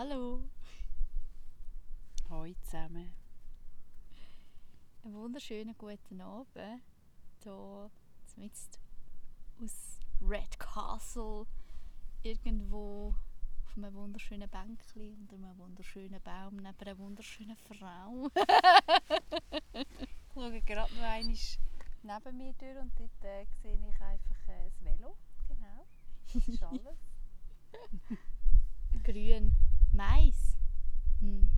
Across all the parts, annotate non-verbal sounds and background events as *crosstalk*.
Hallo. Hallo zusammen. Einen wunderschönen guten Abend. Hier mitten aus Red Castle. Irgendwo auf einem wunderschönen Bänkchen unter einem wunderschönen Baum neben einer wunderschönen Frau. *laughs* ich schaue gerade noch einmal neben mir durch und dort äh, sehe ich einfach äh, das Velo. Genau. Das ist alles. *laughs* *laughs* Grün. Mais. Hm.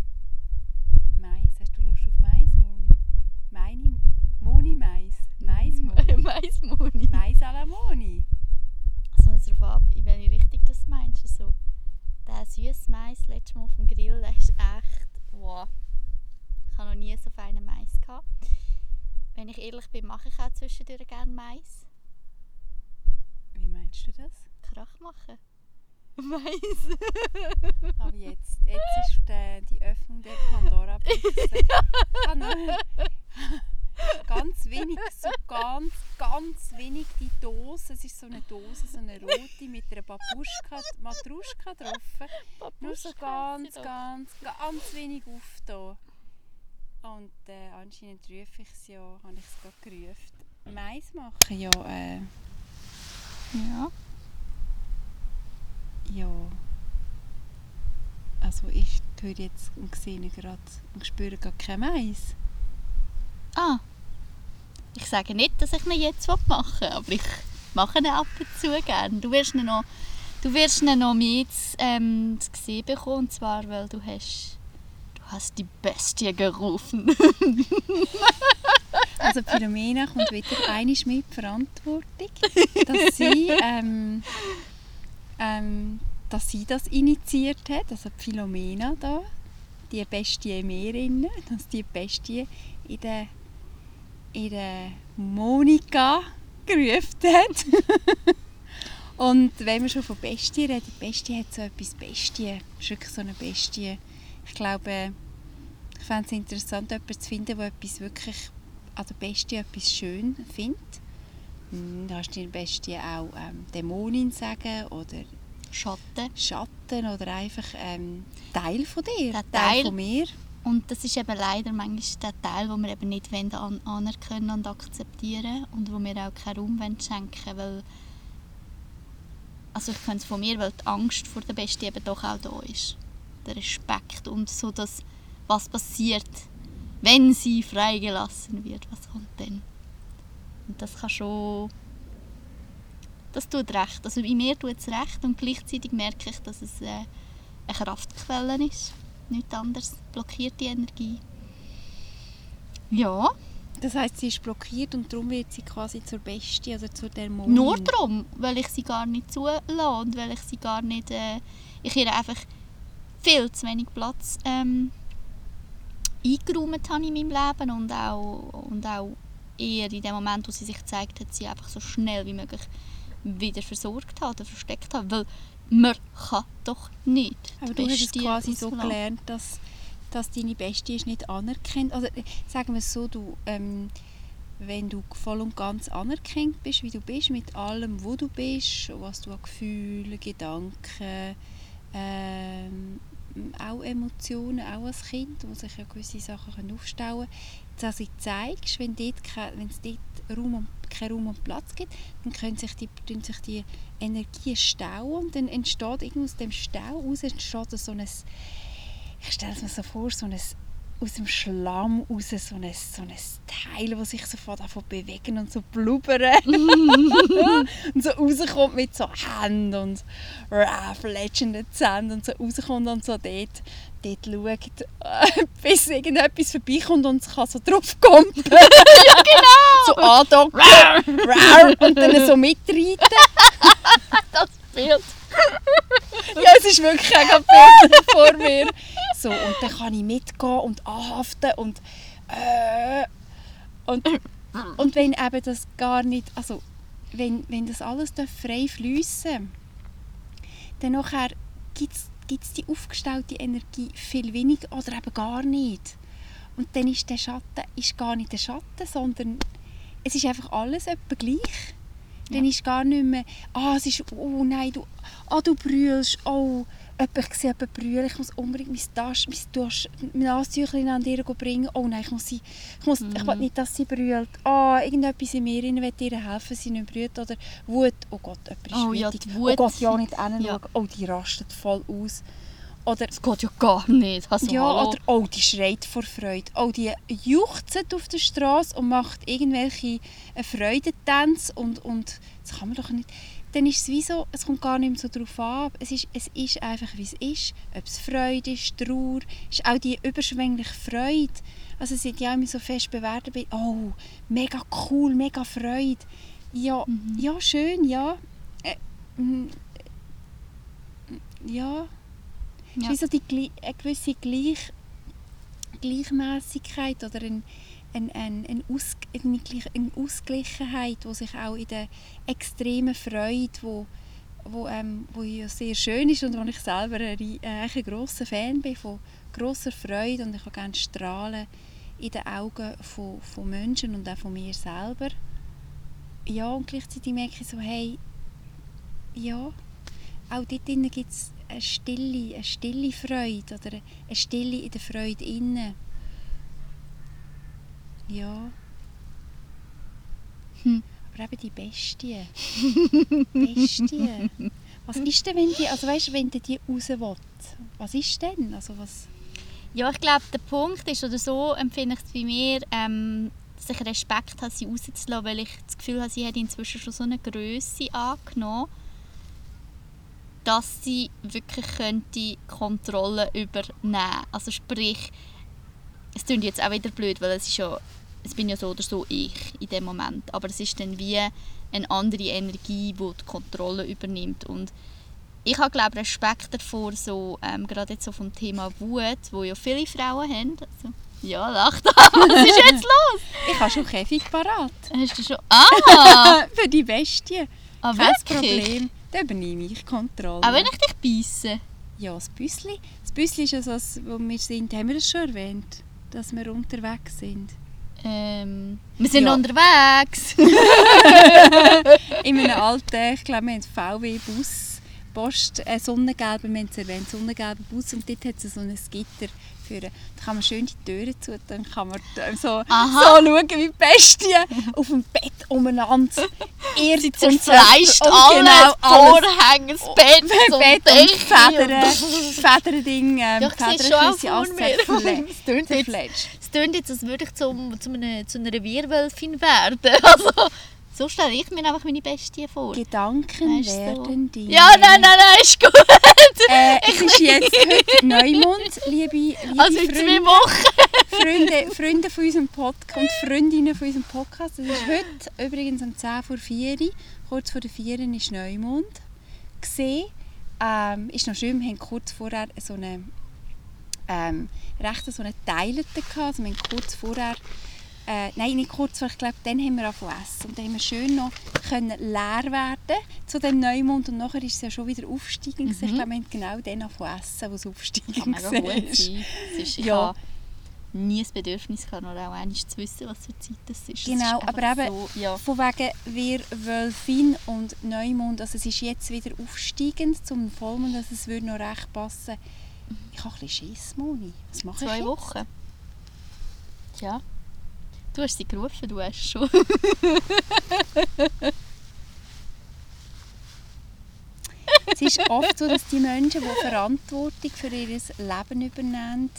Mais. Hast du Lust auf Mais, Moni? Meine Moni Mais. Mais *laughs* Moni. Mais Moni. Mais à la Moni. Also es darauf ab, in welche Richtung das meinst. Also, der süße Mais letztes Mal auf dem Grill, der ist echt wow. Ich habe noch nie so feinen Mais gehabt. Wenn ich ehrlich bin, mache ich auch zwischendurch gerne Mais. Wie meinst du das? Krach machen. Mais. Aber jetzt, jetzt ist die, die Öffnung der Pandora-Büchse. *laughs* ganz wenig, so ganz, ganz wenig die Dose. Es ist so eine Dose, so eine rote mit einer Babuschka, Matruschka drauf. Nur so ganz, ganz, ganz wenig aufgetan. Und äh, anscheinend rufe ich es ja, habe ich es gerade gerufen. Mais machen, ja, äh, ja. Ja. Also ich höre jetzt und sehe gerade und spüre gar kein Mais. Ah. Ich sage nicht, dass ich ihn jetzt machen will, aber ich mache ihn ab und zu gerne. Du wirst ihn noch, du wirst ihn noch zu, ähm, zu sehen bekommen, und zwar, weil du hast, du hast die Bestie gerufen. *laughs* also Philomena kommt wieder einmal mit Verantwortung, dass sie, ähm, ähm, dass sie das initiiert hat, also Philomena da, die Bestie Meerin, *laughs* dass die Bestie in der in der Monika gerufen hat. *laughs* Und wenn wir schon von Bestie reden, Bestie hat so etwas Bestie, ist wirklich so eine Bestie. Ich glaube, ich fände es interessant, jemanden zu finden, der etwas wirklich, an der Bestie etwas schön findet. Hm, da hast du die Bestie auch ähm, Dämonin sagen oder Schatten. Schatten oder einfach ähm, Teil von dir, Teil, Teil- von mir. Und das ist eben leider manchmal der Teil, den wir eben nicht wollen an anerkennen und akzeptieren und wo wir auch keinen Raum wollen schenken weil also ich kenne es von mir, weil die Angst vor der Bestie eben doch auch da ist. Der Respekt und so das, was passiert, wenn sie freigelassen wird, was kommt dann? Und das kann schon... Das tut recht. Also in mir tut es recht und gleichzeitig merke ich, dass es äh, eine Kraftquelle ist. Nichts anderes. Blockiert die Energie. Ja, Das heißt, sie ist blockiert und darum wird sie quasi zur Bestie oder zur Dämonin. nur darum, weil ich sie gar nicht zulasse und weil ich sie gar nicht... Äh, ich ihr einfach viel zu wenig Platz ähm, eingeräumt habe in meinem Leben und auch, und auch eher in dem Moment, wo sie sich gezeigt hat, sie einfach so schnell wie möglich wieder versorgt habe oder versteckt habe, weil man kann doch nicht Aber du hast es quasi so gelernt, dass, dass deine Bestie ist nicht anerkennt. Also sagen wir es so, du, ähm, wenn du voll und ganz anerkannt bist, wie du bist, mit allem, wo du bist, was du an Gefühlen, Gedanken, ähm, auch Emotionen, auch als Kind, wo sich ja gewisse Sachen aufstauen können, dass du zeigst, wenn es dort Raum und, keinen Raum und Platz gibt, dann können sich die, tun sich die Energien stauen und dann entsteht aus dem Stau raus entsteht so ein, ich stelle es mir so vor, so ein, aus dem Schlamm raus so ein, so ein Teil, das sich sofort davon bewegen und so blubbern *laughs* *laughs* und so rauskommt mit so Händen und rah, fletschenden Zähnen und so rauskommt und so dort, dort schaut, äh, *laughs* bis irgendetwas vorbeikommt und es kann so drauf kommen. ja, genau! So andocken und dann so mitreiten. Das Bild. Ja, es ist wirklich ein Bild vor mir. So, und dann kann ich mitgehen und anhaften und äh, und, und wenn eben das gar nicht, also wenn, wenn das alles frei fließen dann gibt es die aufgestaute Energie viel weniger oder eben gar nicht. Und dann ist der Schatten ist gar nicht der Schatten, sondern es ist einfach alles etwa gleich. Dann ist gar nicht mehr, ah, es ist, oh nein, du, ah, du brüllst, oh, ich sehe jemanden brüllen, ich muss unbedingt mein, Tasch, mein, Tasch, mein Anzüchlein an ihr bringen. Oh nein, ich muss sie, ich, muss, ich will nicht, dass sie brüllt. Ah, irgendetwas in mir, will ihr helfen, sie nicht brüllt. Oder Wut, oh Gott, jemand ist Oh ja, Wut. Oh Gott, ja, nicht *laughs* hinschauen. Ja. Oh, die rastet voll aus. Oder Das geht ja gar nicht. Also, ja, hallo. oder oh, die schreit vor Freude. Oh, die juchzt auf der Straße und macht irgendwelche äh, Freudentänze und, und das kann man doch nicht. Dann ist es wie so, es kommt gar nicht mehr so darauf an. Es ist, es ist einfach, wie es ist. Ob es Freude ist, Trauer, ist auch die überschwängliche Freude. Also sind ja immer so fest bewertet bei, oh, mega cool, mega Freude. Ja, Mhm. ja schön, ja. Äh, mm, ja. Es ist wie so die, eine gewisse Gleich, Gleichmäßigkeit oder ein, ein, ein, ein Aus, eine, eine Ausgleichen,heit die sich auch in der extremen Freude, wo, wo, ähm, wo ja sehr schön ist und wo ich selber ein, äh, ein grosser Fan bin von grosser Freude und ich kann gerne strahlen in den Augen von, von Menschen und auch von mir selber. Ja, und gleichzeitig merke ich so, hey, ja, auch dort gibt es eine stille, eine stille Freude oder eine Stille in der Freude innen. Ja. Hm. Aber eben die Bestie. *laughs* Bestie. Was ist denn, wenn die, also weißt, wenn die raus will? Was ist denn? Also was... Ja, ich glaube, der Punkt ist, oder so empfinde ich es bei mir, ähm, dass ich Respekt habe, sie rauszulassen, weil ich das Gefühl habe, sie hat inzwischen schon so eine Größe angenommen, dass sie wirklich könnte Kontrolle übernehmen Also sprich, es klingt jetzt auch wieder blöd, weil es ist ja, es bin ja so oder so ich in dem Moment, aber es ist dann wie eine andere Energie, die die Kontrolle übernimmt und ich habe glaube Respekt davor, so, ähm, gerade jetzt so vom Thema Wut, wo ja viele Frauen haben. Also, ja, lach da, *laughs* was ist jetzt los? Ich habe schon Käfig parat. Hast du schon... Ah! *laughs* Für die Bestie. ah Kein wirklich? Problem. Da übernehme ich Kontrolle. Auch wenn ich dich beisse? Ja, das Büssli. Das Büssli ist ja so, das, wo wir sind. Haben wir das schon erwähnt? Dass wir unterwegs sind. Ähm, wir sind Ja. unterwegs. *laughs* In einem alten, ich glaube, wir haben VW-Bus. Post, äh, sonnengelben, wir haben es erwähnt, sonnengelben Bus und dort hat es so ein Gitter für, da kann man schön die Türen zu, dann kann man so, so schauen, wie die Bestien *laughs* auf dem Bett umeinander. Irrt Sie und zerfleischt und alles, genau, alles. Vorhänge, das Bett, so Bett und Decke Federn, *laughs* Federding, ähm, Ja, sehe *laughs* es alles klingt jetzt, als würde ich zum, zu, einer, zu einer Wirwölfin werden. Also, so stelle ich mir einfach meine Bestie vor. Gedanken Weißt du, so. werden die. Ja, nein, nein, nein, ist gut. Äh, es ist jetzt heute Neumond, liebe, liebe Also in Freunde. zwei Wochen. Freunde, Freunde von unserem Podcast und Freundinnen von unserem Podcast. Es ist heute übrigens um 10 vor 4 Uhr, kurz vor der 4 Uhr ist Neumond. Gesehen, ähm, ist noch schön, wir haben kurz vorher so eine, ähm, recht so eine Teilete gehabt. Also wir haben kurz vorher, äh, nein, nicht kurz vorher, ich glaube, dann haben wir angefangen essen. Und dann haben wir schön noch können leer werden zu dem Neumond und nachher ist es ja schon wieder aufsteigend. gewesen. Ich glaube, wir haben genau dann angefangen essen, wo es Kann aufsteigend mega gut war. sein. Es ist, ich Ja. nie das Bedürfnis gehabt, oder auch einmal zu wissen, was für Zeit das ist. Genau, ist aber eben- So, ja. Von wegen wir Wölfin und Neumond, also es ist jetzt wieder aufsteigend zum Vollmond, also es würde noch recht passen. Ich habe ein bisschen Schiss, Moni. Was mache ich Zwei? Wochen. Ja. Du hast sie gerufen, du hast schon. Es ist oft so, dass die Menschen, die Verantwortung für ihr Leben übernehmen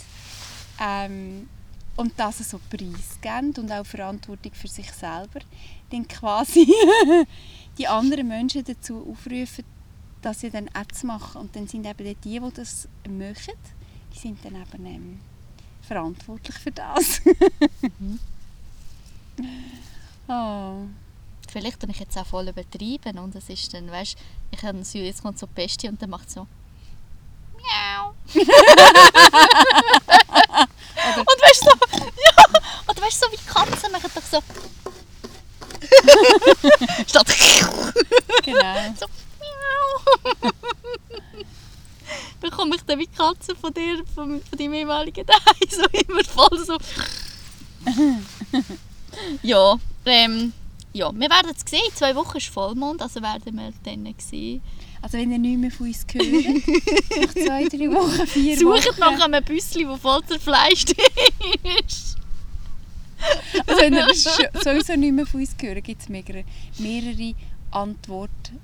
ähm, und das so preisgeben und auch Verantwortung für sich selber, dann quasi *laughs* die anderen Menschen dazu aufrufen, das sie dann auch zu machen. Und dann sind eben die, die das machen, die sind dann eben ähm, verantwortlich für das. Oh. Vielleicht habe ich jetzt auch voll übertrieben und es ist dann, weißt ich habe so, jetzt kommt so Bestie und dann macht es so Miau. *laughs* und weißt du, so, ja, oder weißt du, so wie Katzen machen doch so *laughs* statt Genau. so Miau. Bekomme ich dann wie Katzen von dir, von, von deinem ehemaligen Daheim, *laughs* so immer voll so. Ja, ähm, ja, wir werden es sehen. In zwei Wochen ist Vollmond, also werden wir dann sehen. Also wenn ihr nicht mehr von uns hört, nach zwei, drei Wochen, vier Sucht Wochen. nach einem Büsschen, das voll zerfleischt ist. Also wenn ihr sowieso nicht mehr von uns hört, gibt es mehrere, mehrere Antworten.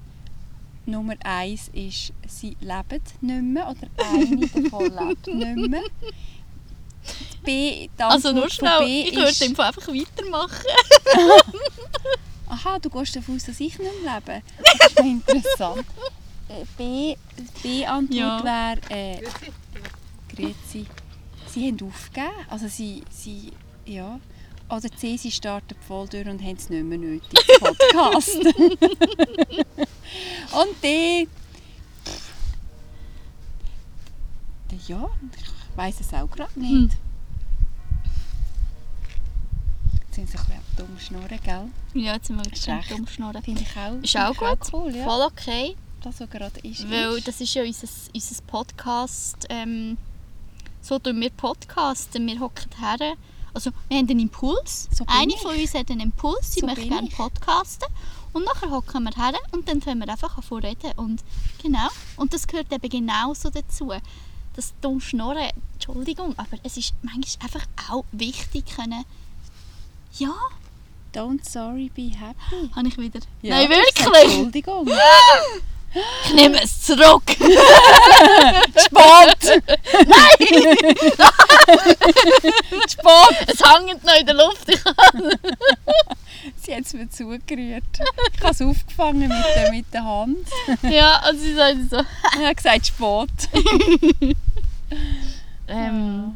Nummer eins ist, sie leben nicht mehr oder eine davon lebt nicht mehr. B, die Also nur schnell, B ich würde ist, einfach weitermachen. *laughs* aha, du gehst davon aus, dass ich nicht mehr lebe. Das ist interessant. *laughs* Äh, B, B-Antwort Ja. wäre, äh, Grüezi, sie haben aufgegeben. Also sie, sie, ja. Oder C, sie starten voll durch und haben es nicht mehr nötig, Podcast. *laughs* und D, ja, weiß es auch gerade nicht. Hm. Jetzt sind sie ein bisschen am dummen Schnurren, gell? Ja, jetzt sind wir recht. dumm schnurren. Finde ich auch, Ist auch gut, cool, ja. voll okay. Das, was gerade ist, Weil ist. das ist ja unser, unser Podcast. Ähm, so tun wir podcasten. Wir hocken her. Also, wir haben einen Impuls. So Eine ich. von uns hat einen Impuls. Sie So möchte gerne podcasten. Und nachher hocken wir her und dann fangen wir einfach an zu reden. Und genau. Und das gehört eben genauso dazu. Das dumme Schnurren, Entschuldigung, aber es ist manchmal einfach auch wichtig können. Ja, Don't sorry, be happy. habe ich wieder. Ja, Nein, wirklich. Entschuldigung. Ich nehme es zurück. *laughs* Sport! *laughs* Sport! Es hängt noch in der Luft. Sie hat es mir zugerührt. Ich habe es aufgefangen mit der, mit der Hand. ja, also sie sagen so. Ich habe gesagt Sport. *laughs* *laughs* Ähm,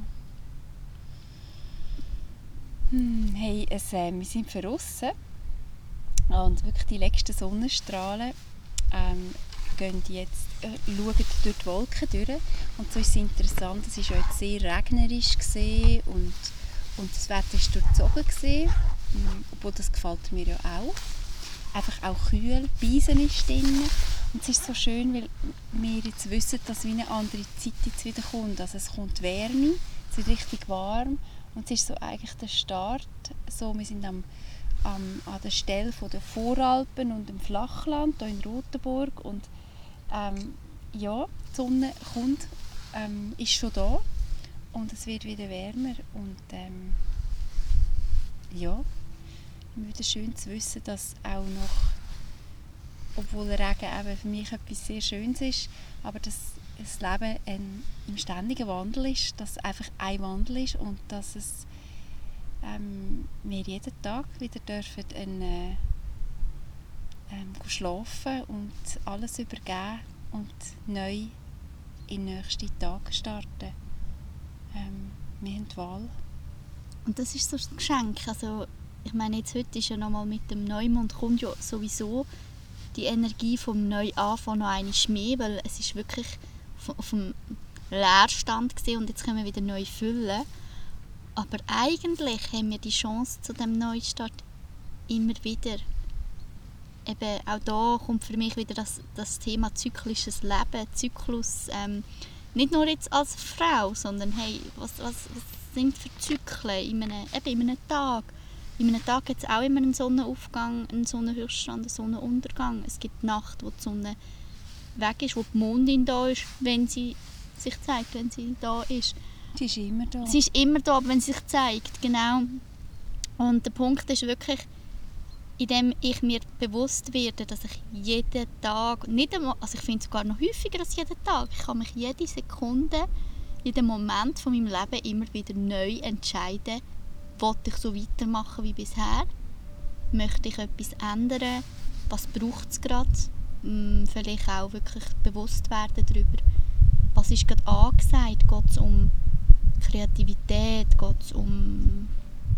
Hm, Hey, es, äh, wir sind verrissen. Und wirklich die letzten Sonnenstrahlen ähm, gehen jetzt, äh, schauen durch die Wolken durch. Und so ist es interessant, es war heute sehr regnerisch und, und das Wetter war durchzogen. Gewesen. Mm, Obwohl das gefällt mir ja auch. Einfach auch kühl, Beisen ist drin. Und es ist so schön, weil wir jetzt wissen, dass wie eine andere Zeit jetzt wieder kommt. Also es kommt Wärme, es wird richtig warm und es ist so eigentlich der Start. So, wir sind am, am, an der Stelle der Voralpen und dem Flachland hier in Rotenburg und ähm, ja, die Sonne kommt, ähm, ist schon da und es wird wieder wärmer und ähm, ja, wieder schön zu wissen, dass auch noch, obwohl Regen eben für mich etwas sehr Schönes ist, aber dass das Leben ein, im ständigen Wandel ist, dass es einfach ein Wandel ist und dass es ähm, wir jeden Tag wieder dürfen ein, äh, ähm, schlafen und alles übergeben und neu in den nächsten Tag starten. Ähm, wir haben die Wahl. und das ist so ein Geschenk. Also, ich meine, jetzt heute ist ja nochmal mit dem Neumond kommt ja sowieso die Energie vom Neuanfang noch einmal mehr, weil es ist wirklich auf- dem Leerstand gesehen und jetzt können wir wieder neu füllen. Aber eigentlich haben wir die Chance zu dem Neustart immer wieder. Eben auch da kommt für mich wieder das, das Thema zyklisches Leben, Zyklus. Ähm, nicht nur jetzt als Frau, sondern hey, was, was, was sind für Zyklen in einem, eben in einem Tag? In einem Tag gibt es auch immer einen Sonnenaufgang, einen Sonnenhöchststand, einen Sonnenuntergang. Es gibt Nacht, wo die Sonne weg ist, wo die Mondin da ist, wenn sie sich zeigt, wenn sie da ist. Sie ist immer da. Sie ist immer da, wenn sie sich zeigt, genau. Und der Punkt ist wirklich, indem ich mir bewusst werde, dass ich jeden Tag, nicht einmal, also ich finde es sogar noch häufiger als jeden Tag, ich kann mich jede Sekunde, jeden Moment von meinem Leben immer wieder neu entscheiden, wollte ich so weitermachen wie bisher, möchte ich etwas ändern, was braucht es gerade, Mm, vielleicht auch wirklich bewusst werden darüber, was ist gerade angesagt, geht es um Kreativität, geht es um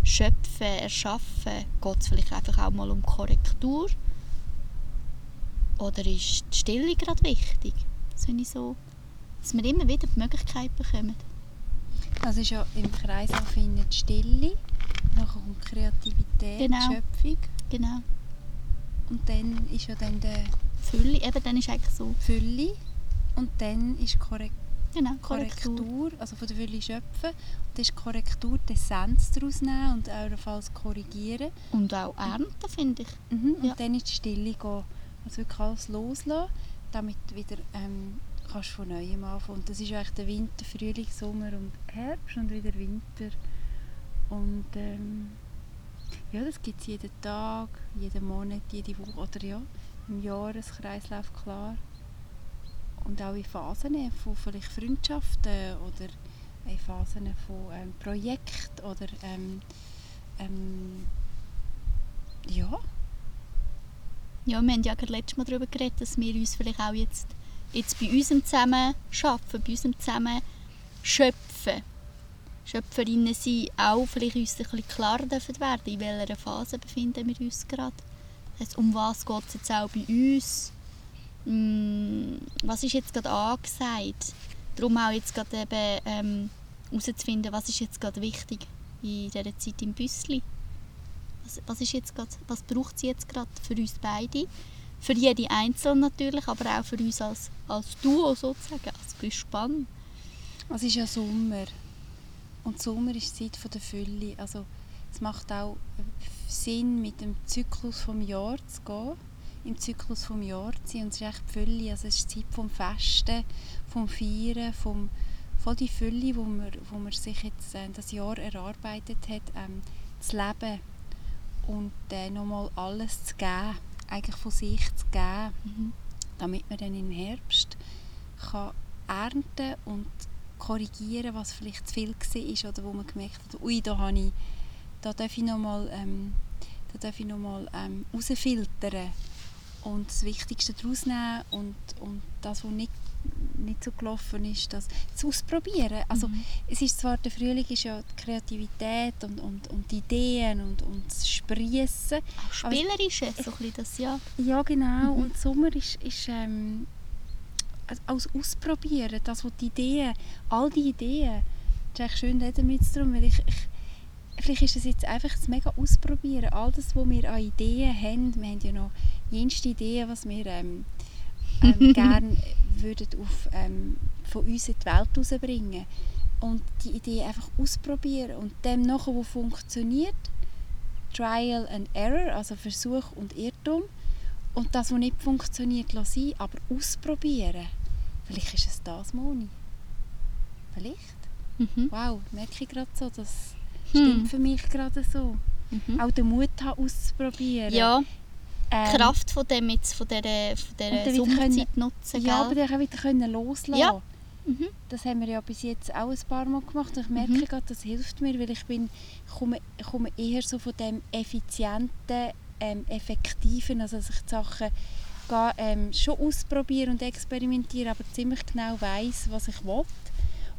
Schöpfen, Erschaffen, geht es vielleicht einfach auch mal um Korrektur? Oder ist die Stille gerade wichtig? Das finde ich so, dass wir immer wieder die Möglichkeit bekommen. Das ist ja im Kreis findet die Stille, nachher kommt Kreativität, Genau. Schöpfung Genau. und dann ist ja dann der Fülle, eben dann ist eigentlich so, Fülle und dann ist Korrekt Genau, Korrektur. Korrektur, also von der Fülle schöpfen. Und das ist Korrektur, die Essenz daraus nehmen und allenfalls korrigieren. Und auch ernten, finde ich. Mhm. Und Ja. dann in die Stille gehen. Also wirklich alles loslassen, damit wieder ähm, kannst von Neuem anfangen. Und das ist eigentlich der Winter, Frühling, Sommer und Herbst und wieder Winter. Und ähm, ja, das gibt es jeden Tag, jeden Monat, jede Woche oder ja, im Jahreskreislauf klar. Und auch in Phasen von vielleicht Freundschaften oder in Phasen von ähm, Projekten oder ähm, ähm, ja, Ja, wir haben ja gerade letztes Mal darüber geredet, dass wir uns vielleicht auch jetzt, jetzt bei Zusammen arbeiten, bei unserem Zusammen schöpfen. Schöpferinnen sind auch vielleicht uns ein bisschen klarer werden, in welcher Phase befinden wir uns gerade. Das heisst, um was geht es jetzt auch bei uns? Mm, Was ist jetzt gerade angesagt? Darum auch jetzt gerade eben ähm, herauszufinden, was ist jetzt gerade wichtig in dieser Zeit im Büssli. Was, was, ist jetzt grad, was braucht sie jetzt gerade für uns beide? Für jede Einzelne natürlich, aber auch für uns als, als Duo sozusagen, als Gespann. Es ist ja Sommer. Und Sommer ist die Zeit von der Fülle. Also es macht auch Sinn, mit dem Zyklus vom Jahr zu gehen. Im Zyklus vom Jahr zu sein. Und es ist echt die Fülle. Also es ist die Zeit vom Festen, vom Feiern, vom, voll die Fülle, wo man, wo man sich jetzt äh, das Jahr erarbeitet hat, ähm, zu leben. Und äh, nochmal alles zu geben. Eigentlich von sich zu geben. Mhm. damit man dann im Herbst kann ernten und korrigieren, was vielleicht zu viel war oder wo man gemerkt hat, ui, da, habe ich, da darf ich nochmal ähm, da ähm, rausfiltern und das Wichtigste daraus nehmen und, und das, was nicht, nicht so gelaufen ist, das zu ausprobieren. Also Mhm. es ist zwar, der Frühling ist ja die Kreativität und, und, und die Ideen und, und das Sprießen, Auch Spielerische, so ein bisschen das ja. ja, genau. Mhm. Und Sommer ist, ist ähm, als- als Ausprobieren, das, was die Ideen, all die Ideen, es ist echt schön reden mit drum, weil ich, ich, vielleicht ist es jetzt einfach das mega Ausprobieren, all das, was wir an Ideen haben, wir haben ja noch jenste Ideen, was wir ähm, ähm, gerne würden auf, ähm, von uns in die Welt rausbringen und die Idee einfach ausprobieren und dem nachher, was funktioniert, Trial and Error, also Versuch und Irrtum. Und das, was nicht funktioniert, lassen aber ausprobieren. Vielleicht ist es das, Moni. Vielleicht. Mhm. Wow, merke ich gerade so, das Hm. stimmt für mich gerade so. Mhm. Auch den Mut haben, auszuprobieren. Ja, Ähm, die Kraft von dem jetzt, von dieser, von dieser dann Sommerzeit nutzen, Ja, aber gell? dann auch wieder können loslassen Ja. Mhm. Das haben wir ja bis jetzt auch ein paar Mal gemacht und ich merke Mhm. gerade, das hilft mir, weil ich bin, komme, komme eher so von dem effizienten, ähm, effektiven, also dass ich die Sachen gehe, ähm, schon ausprobiere und experimentiere, aber ziemlich genau weiß, was ich will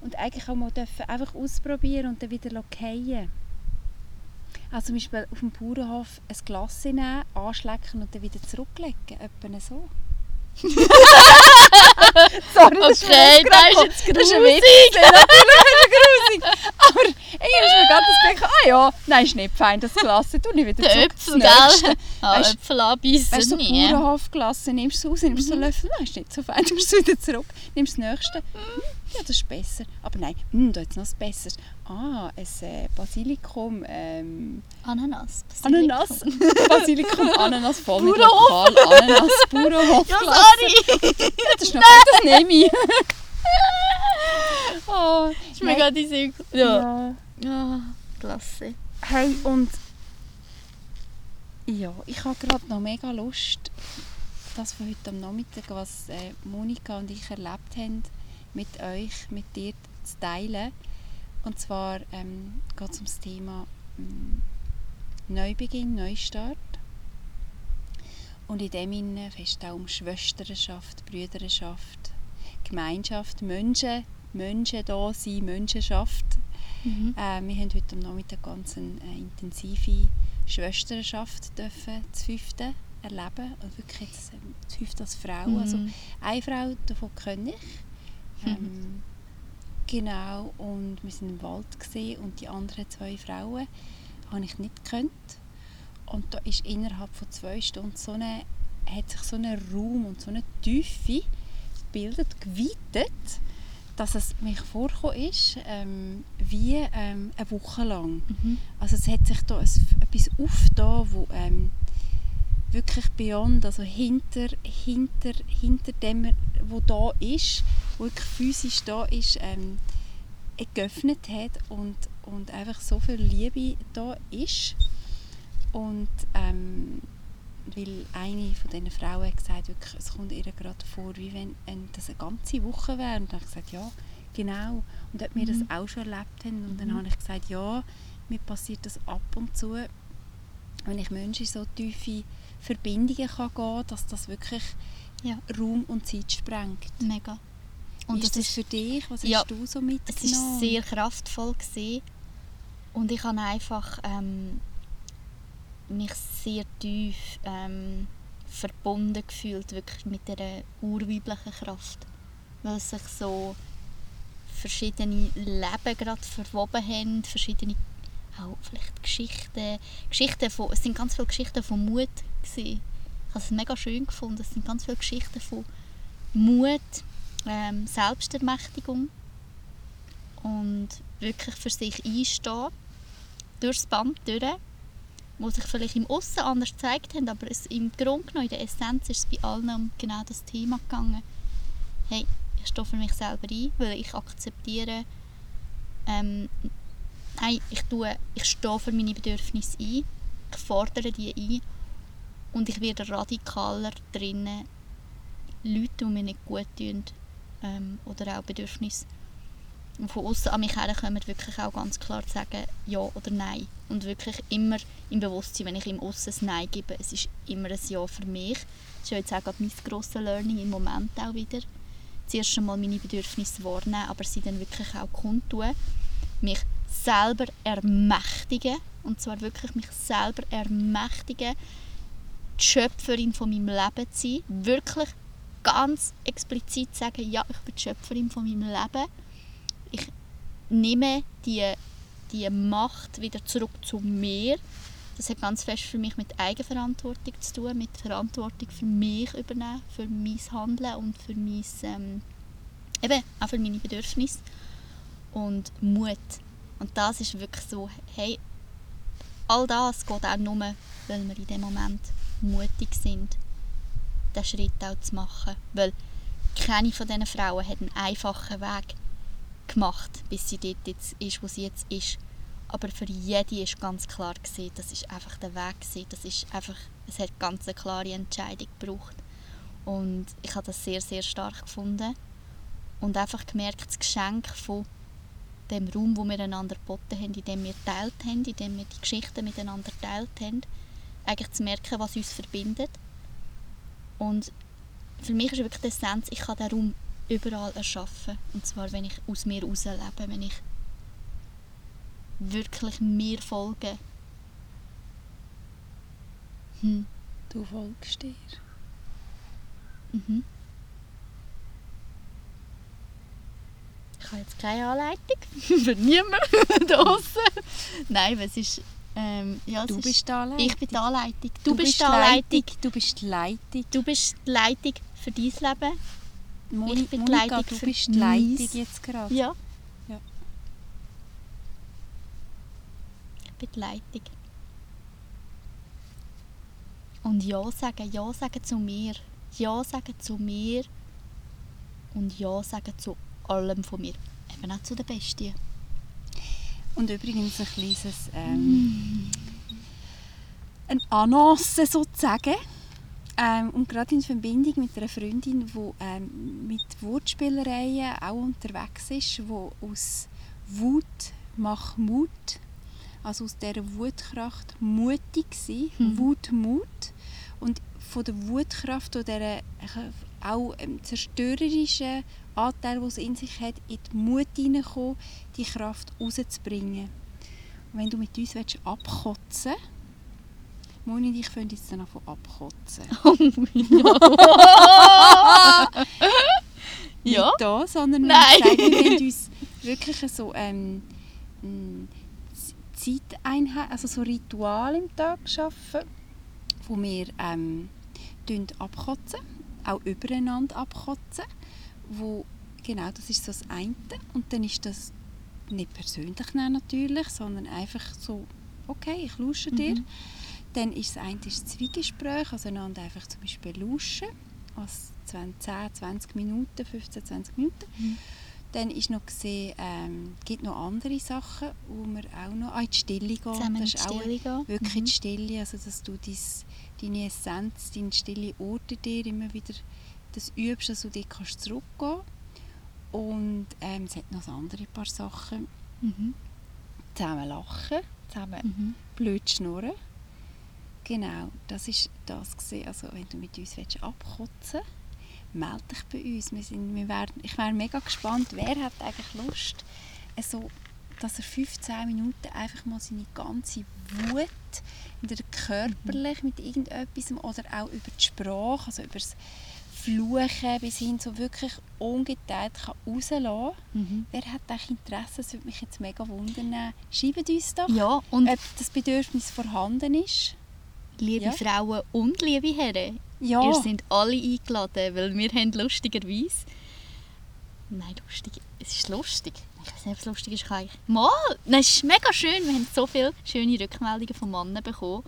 und eigentlich auch mal dürfen einfach ausprobieren und dann wieder fallen also zum Beispiel auf dem Bauernhof ein Glas nehmen, anschlecken und dann wieder zurücklegen, etwa so. *laughs* Sorry, das ist Okay, jetzt das ist jetzt Das ist ein grusig. Witz, ja, natürlich ist es grusig. Aber irgendwie ist mir gerade das Gedanke, ah ja, nein, ist nicht fein, das Glas, tu ich wieder Der zurück. Äpfel, gell? *laughs* Ah, Weisst- Äpfel anbeissen, Weißt du, so. Bauernhofglas, nimmst du raus, nimmst du so einen Löffel, nein, ist nicht so fein, *laughs* du es wieder zurück, nimmst das nächste, hm, ja, das ist besser. Aber nein, hm, da jetzt noch ein besseres. Ah, ein äh, Basilikum, ähm, Ananas. Ananas, Basilikum, *laughs* Ananas, voll mit lokal, Ananas, Bauernhof. Ja, sorry! *laughs* Ja, das ist noch gut, das nehme ich. *laughs* oh, ist mir gerade in. Ja. ja. Ah, klasse. Hey, und ja, ich habe gerade noch mega Lust, das von heute am Nachmittag, was äh, Monika und ich erlebt haben, mit euch, mit dir zu teilen. Und zwar ähm, geht es um das Thema ähm, Neubeginn, Neustart. Und in dem Sinne fest auch um Schwesternschaft, Brüderschaft, Gemeinschaft, Menschen, Menschen da sein, Menschenschaft. Mhm. Äh, wir haben heute am Nachmittag ganz eine äh, intensive Schwesternschaft dürfen, zu fünften erleben. Und wirklich jetzt, ähm, zu fünft als Frau. Mhm. Also eine Frau, davon kenne ich. Ähm, Genau, und wir waren im Wald und die anderen zwei Frauen habe ich nicht gekannt. Und da ist innerhalb von zwei Stunden so eine, hat sich so ein Raum und so eine Tiefe gebildet, geweitet, dass es mich vorgekommen ist, ähm, wie ähm, eine Woche lang. Mhm. Also es hat sich da ein, etwas aufgetan, wo ähm, wirklich beyond, also hinter, hinter, hinter dem, wo da ist, wirklich physisch da ist, ähm, geöffnet hat und, und einfach so viel Liebe da ist. Und ähm, weil eine von diesen Frauen hat gesagt, wirklich, es kommt ihr gerade vor, wie wenn das eine ganze Woche wäre. Und dann habe ich gesagt, ja, genau. Und ob wir Mhm. das auch schon erlebt haben. Und dann Mhm. habe ich gesagt, ja, mir passiert das ab und zu, wenn ich Menschen in so tiefe Verbindungen kann gehen dass das wirklich Ja. Raum und Zeit sprengt. Mega. Und ist das das ist, für dich? Was Ja, hast du so es mitgenommen? ist sehr kraftvoll gewesen. und ich habe einfach ähm, mich sehr tief ähm, verbunden gefühlt wirklich mit der urweiblichen Kraft, weil sich so verschiedene Leben gerade verwoben haben, verschiedene auch vielleicht Geschichten, Geschichten von, es sind ganz viele Geschichten von Mut gewesen. Habe es mega schön gefunden. Es sind ganz viele Geschichten von Mut, ähm, Selbstermächtigung und wirklich für sich einstehen, durchs Band durch, wo sich vielleicht im Aussen anders gezeigt haben, aber es im Grunde genommen, in der Essenz ist es bei allen um genau das Thema gegangen. Hey, ich stehe für mich selber ein, weil ich akzeptiere, ähm, nein, ich, tue, ich stehe für meine Bedürfnisse ein, ich fordere die ein und ich werde radikaler drinnen, Leute, die mir nicht gut tun ähm, oder auch Bedürfnisse die von außen an mich herkommen, wirklich auch ganz klar zu sagen Ja oder Nein. Und wirklich immer im Bewusstsein, wenn ich im Aussen ein Nein gebe, es ist immer ein Ja für mich. Das ist jetzt auch gerade mein grosses Learning im Moment auch wieder. Zuerst einmal meine Bedürfnisse wahrnehmen, aber sie dann wirklich auch kundtun. Mich selber ermächtigen, und zwar wirklich mich selber ermächtigen, die Schöpferin von meinem Leben zu sein. Wirklich ganz explizit sagen, ja, ich bin die Schöpferin von meinem Leben. Ich nehme die, die Macht wieder zurück zu mir. Das hat ganz fest für mich mit Eigenverantwortung zu tun, mit Verantwortung für mich übernehmen, für mein Handeln und für mein, ähm, eben auch für meine Bedürfnisse und Mut. Und das ist wirklich so, hey, all das geht auch nur, weil wir in dem Moment mutig sind, diesen Schritt auch zu machen. Weil keine von diesen Frauen hat einen einfachen Weg gemacht, bis sie dort jetzt ist, wo sie jetzt ist. Aber für jede ist ganz klar gesehen, das ist einfach der Weg gewesen. Das ist einfach, es hat ganz eine klare Entscheidung gebraucht. Und ich habe das sehr, sehr stark gefunden. Und einfach gemerkt, das Geschenk von dem Raum, wo wir einander geboten haben, in dem wir teilt haben, in dem wir die Geschichten miteinander teilt haben, eigentlich zu merken, was uns verbindet. Und für mich ist wirklich die Essenz, ich kann den Raum überall erschaffen. Und zwar, wenn ich aus mir heraus lebe, wenn ich wirklich mir folge. Hm. Du folgst dir. Mhm. Ich habe jetzt keine Anleitung *laughs* für niemanden da draussen. Nein, es ist... Ähm, ja, Du ist, bist die Anleitung. Ich bin die Anleitung. Du, bist die die Anleitung. Du bist die Leitung. Du bist die Leitung für dein Leben. Moni, Ich bin die Monika, Leitung du bist die Leitung jetzt gerade. Ja. Ja. Ich bin die Leitung. Und Ja sagen, Ja sagen zu mir. Ja sagen zu mir. Und Ja sagen zu allem von mir. Eben auch zu der Bestie. Und übrigens ein kleines ähm, eine Annonce sozusagen. Ähm, und gerade in Verbindung mit einer Freundin, die ähm, mit Wortspielereien auch unterwegs ist, die aus Wut macht Mut, also aus dieser Wutkraft mutig sein, Mhm. Wut, Mut. Und von der Wutkraft und dieser auch ähm, zerstörerischen Anteil, den es in sich hat, in die Mut hineinkommen, die Kraft rauszubringen. Und wenn du mit uns willst, abkotzen willst, Moni und ich können jetzt dann von abkotzen. *laughs* Ja. Nicht da, sondern wir Nein. sagen, wir haben uns wirklich so ähm, Z- Zeiteinheit, also so Ritual im Tag schaffen, wo wir ähm, abkotzen, auch übereinander abkotzen, wo genau, das ist so das eine. Und dann ist das nicht persönlich nehmen natürlich, sondern einfach so, okay, ich lausche dir. Mhm. Dann ist das eine ist das Zwiegespräch, also einander einfach zum Beispiel lauschen, also 20, 10, 20 Minuten, 15, 20 Minuten. Mhm. Dann ist noch gesehen, ähm, gibt noch andere Sachen, wo wir auch noch ah, in die Stille gehen. Zusammen in das die ist auch Stille gehen. wirklich in Mhm. die Stille, also dass du dies, deine Essenz, deine stille Orte dir immer wieder das übst, dass du dort kannst zurückgehen Und ähm, es hat noch so andere paar Sachen. Mhm. Zusammen lachen, zusammen Mhm. blöd schnurren. Genau, das ist das gewesen. Also wenn du mit uns willst abkotzen melde dich bei uns. Wir sind, wir werden, ich wäre mega gespannt, wer hat eigentlich Lust, also, dass er 15 Minuten einfach mal seine ganze Wut, entweder körperlich mit irgendetwas oder auch über die Sprache, also über das Fluchen bis hin so wirklich ungeteilt kann rauslassen Mhm. Wer hat eigentlich Interesse? Das würde mich jetzt mega wundern. Schreibt uns doch, Ja, und ob das Bedürfnis vorhanden ist. liebe ja. Frauen und liebe Herren, Ja, ihr seid alle eingeladen, weil wir haben lustigerweise... Nein, lustig. Es ist lustig. Ich weiß nicht, ob es lustig ist. Kann ich... Mal! Nein, es ist mega schön. Wir haben so viele schöne Rückmeldungen von Männern bekommen.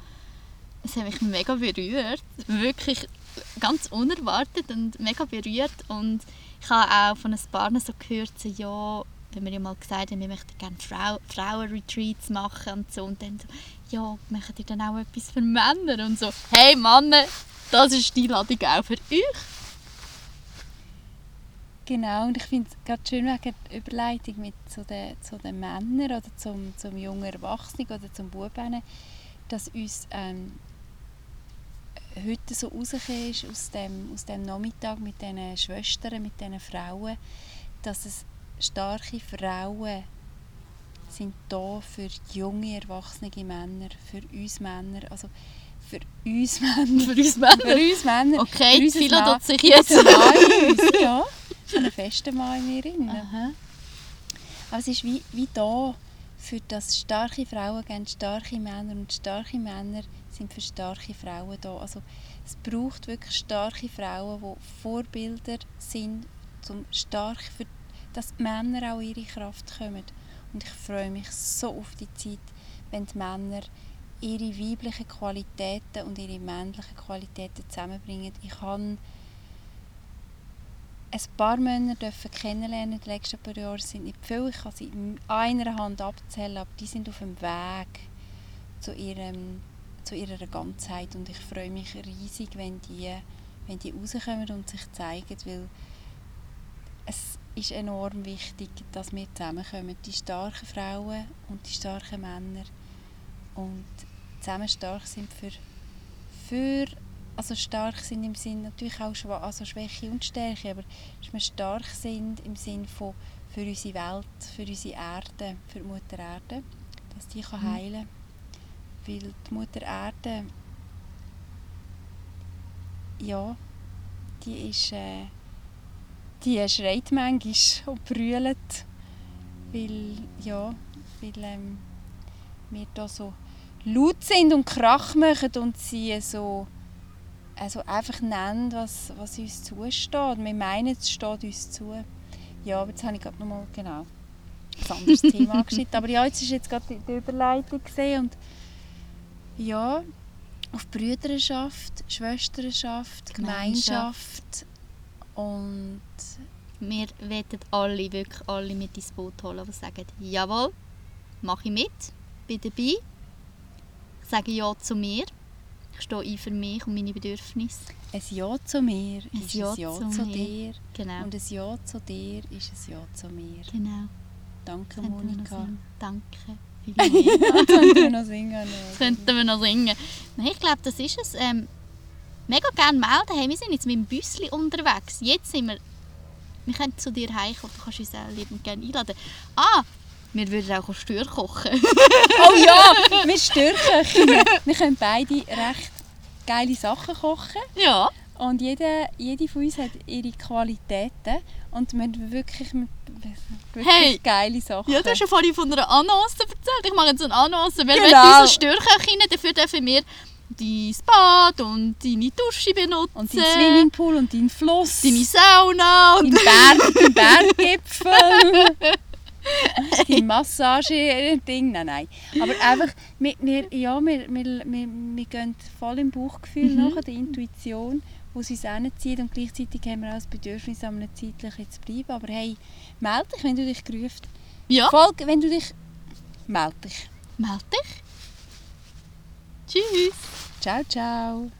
Es hat mich mega berührt. Wirklich ganz unerwartet und mega berührt. Und ich habe auch von ein paar so gehört, so, ja, wenn wir ja mal gesagt haben, wir möchten gerne Frau Frauenretreats machen und so. Und dann so, ja, machen ihr dann auch etwas für Männer? Und so, hey Männer, das ist die Ladung auch für euch. Genau. Und ich finde es gerade schön wegen der Überleitung mit zu den, zu den Männern oder zum, zum jungen Erwachsenen oder zum Buben, dass uns ähm, heute so rausgekommen ist aus dem, aus dem Nachmittag mit diesen Schwestern, mit diesen Frauen, dass es starke Frauen sind da für junge, erwachsene Männer, für uns Männer, also für uns Männer, Für uns *laughs* Männer. für uns Männer. Okay, Philo tut sich jetzt. Mann uns, ja. So einen festen Mann in mir drin. Aha. Aber es ist wie, wie da, für das starke Frauen geben starke Männer und starke Männer sind für starke Frauen da. Also es braucht wirklich starke Frauen, die Vorbilder sind, zum stark für dass die Männer auch ihre Kraft kommen. Und ich freue mich so auf die Zeit, wenn die Männer ihre weiblichen Qualitäten und ihre männlichen Qualitäten zusammenbringen. Ich habe ein paar Männer dürfen kennenlernen in den letzten paar Jahren. Sind nicht viele, ich kann sie in einer Hand abzählen, aber die sind auf dem Weg zu, ihrem, zu ihrer Ganzheit. Und ich freue mich riesig, wenn die, wenn die rauskommen und sich zeigen, weil es ist enorm wichtig, dass wir zusammenkommen, die starken Frauen und die starken Männer. Und zusammen stark sind für, für also stark sind im Sinn natürlich auch Schwa also Schwäche und Stärke, aber dass wir stark sind im Sinn von für unsere Welt, für unsere Erde, für die Mutter Erde, dass die kann Mhm. heilen weil die Mutter Erde ja, die ist äh, die schreit manchmal und brüllt, weil, ja, weil ähm, wir da so laut sind und Krach machen und sie so also einfach nennen, was, was uns zusteht. Wir meinen, es steht uns zu. Ja, aber jetzt habe ich gerade nochmal genau ein anderes *laughs* Thema angeschnitten. Aber ja, jetzt ist jetzt gerade die, Überleitung gesehen und ja, auf Brüderschaft, Schwesternschaft, Gemeinschaft und Wir wollen alle, wirklich alle mit ins Boot holen, die sagen, jawohl, mache ich mit, bin dabei, sage ja zu mir, ich stehe ein für mich und meine Bedürfnisse. ein Ja zu mir Ein ist Ja ein Ja zu zu dir Genau, und ein Ja zu dir ist ein Ja zu mir. genau. Danke Könnten Monika. Danke. Können wir noch singen? *laughs* könnten wir noch singen. Nein, ich glaube, das ist es. Ähm, mega gerne melden. Hey, wir sind jetzt mit dem Büsschen unterwegs. Jetzt sind wir... Wir können zu dir heimkommen. Du kannst uns auch liebend gerne einladen. Ah, wir würden auch Stör kochen. *laughs* Oh ja, wir Störköchinnen. *laughs* Wir können beide recht geile Sachen kochen. ja. Und jede, jede von uns hat ihre Qualitäten. Und wir haben wirklich, wirklich Hey! geile Sachen. Ja, du hast ja vorhin von einer Annonce erzählt. Ich mache jetzt eine Annonce. Wer Genau. will unsere Störköchinnen? Dafür dürfen wir dein Bad und deine Dusche benutzen. Und dein Swimmingpool und dein Fluss. Deine Sauna. dein Und Berg, dein *laughs* Berggipfel. Dein Massage-Ding. Nein, nein. Aber einfach, wir, wir, ja, wir, wir, wir, wir gehen voll im Bauchgefühl Mhm. nach, der Intuition, wo sie es hinzieht. Und gleichzeitig haben wir auch das Bedürfnis, an einem zeitlich zu bleiben. Aber hey, melde dich, wenn du dich gerufen ja, Folge, wenn du dich... Melde dich. meld dich. Tschüss. Ciao, ciao.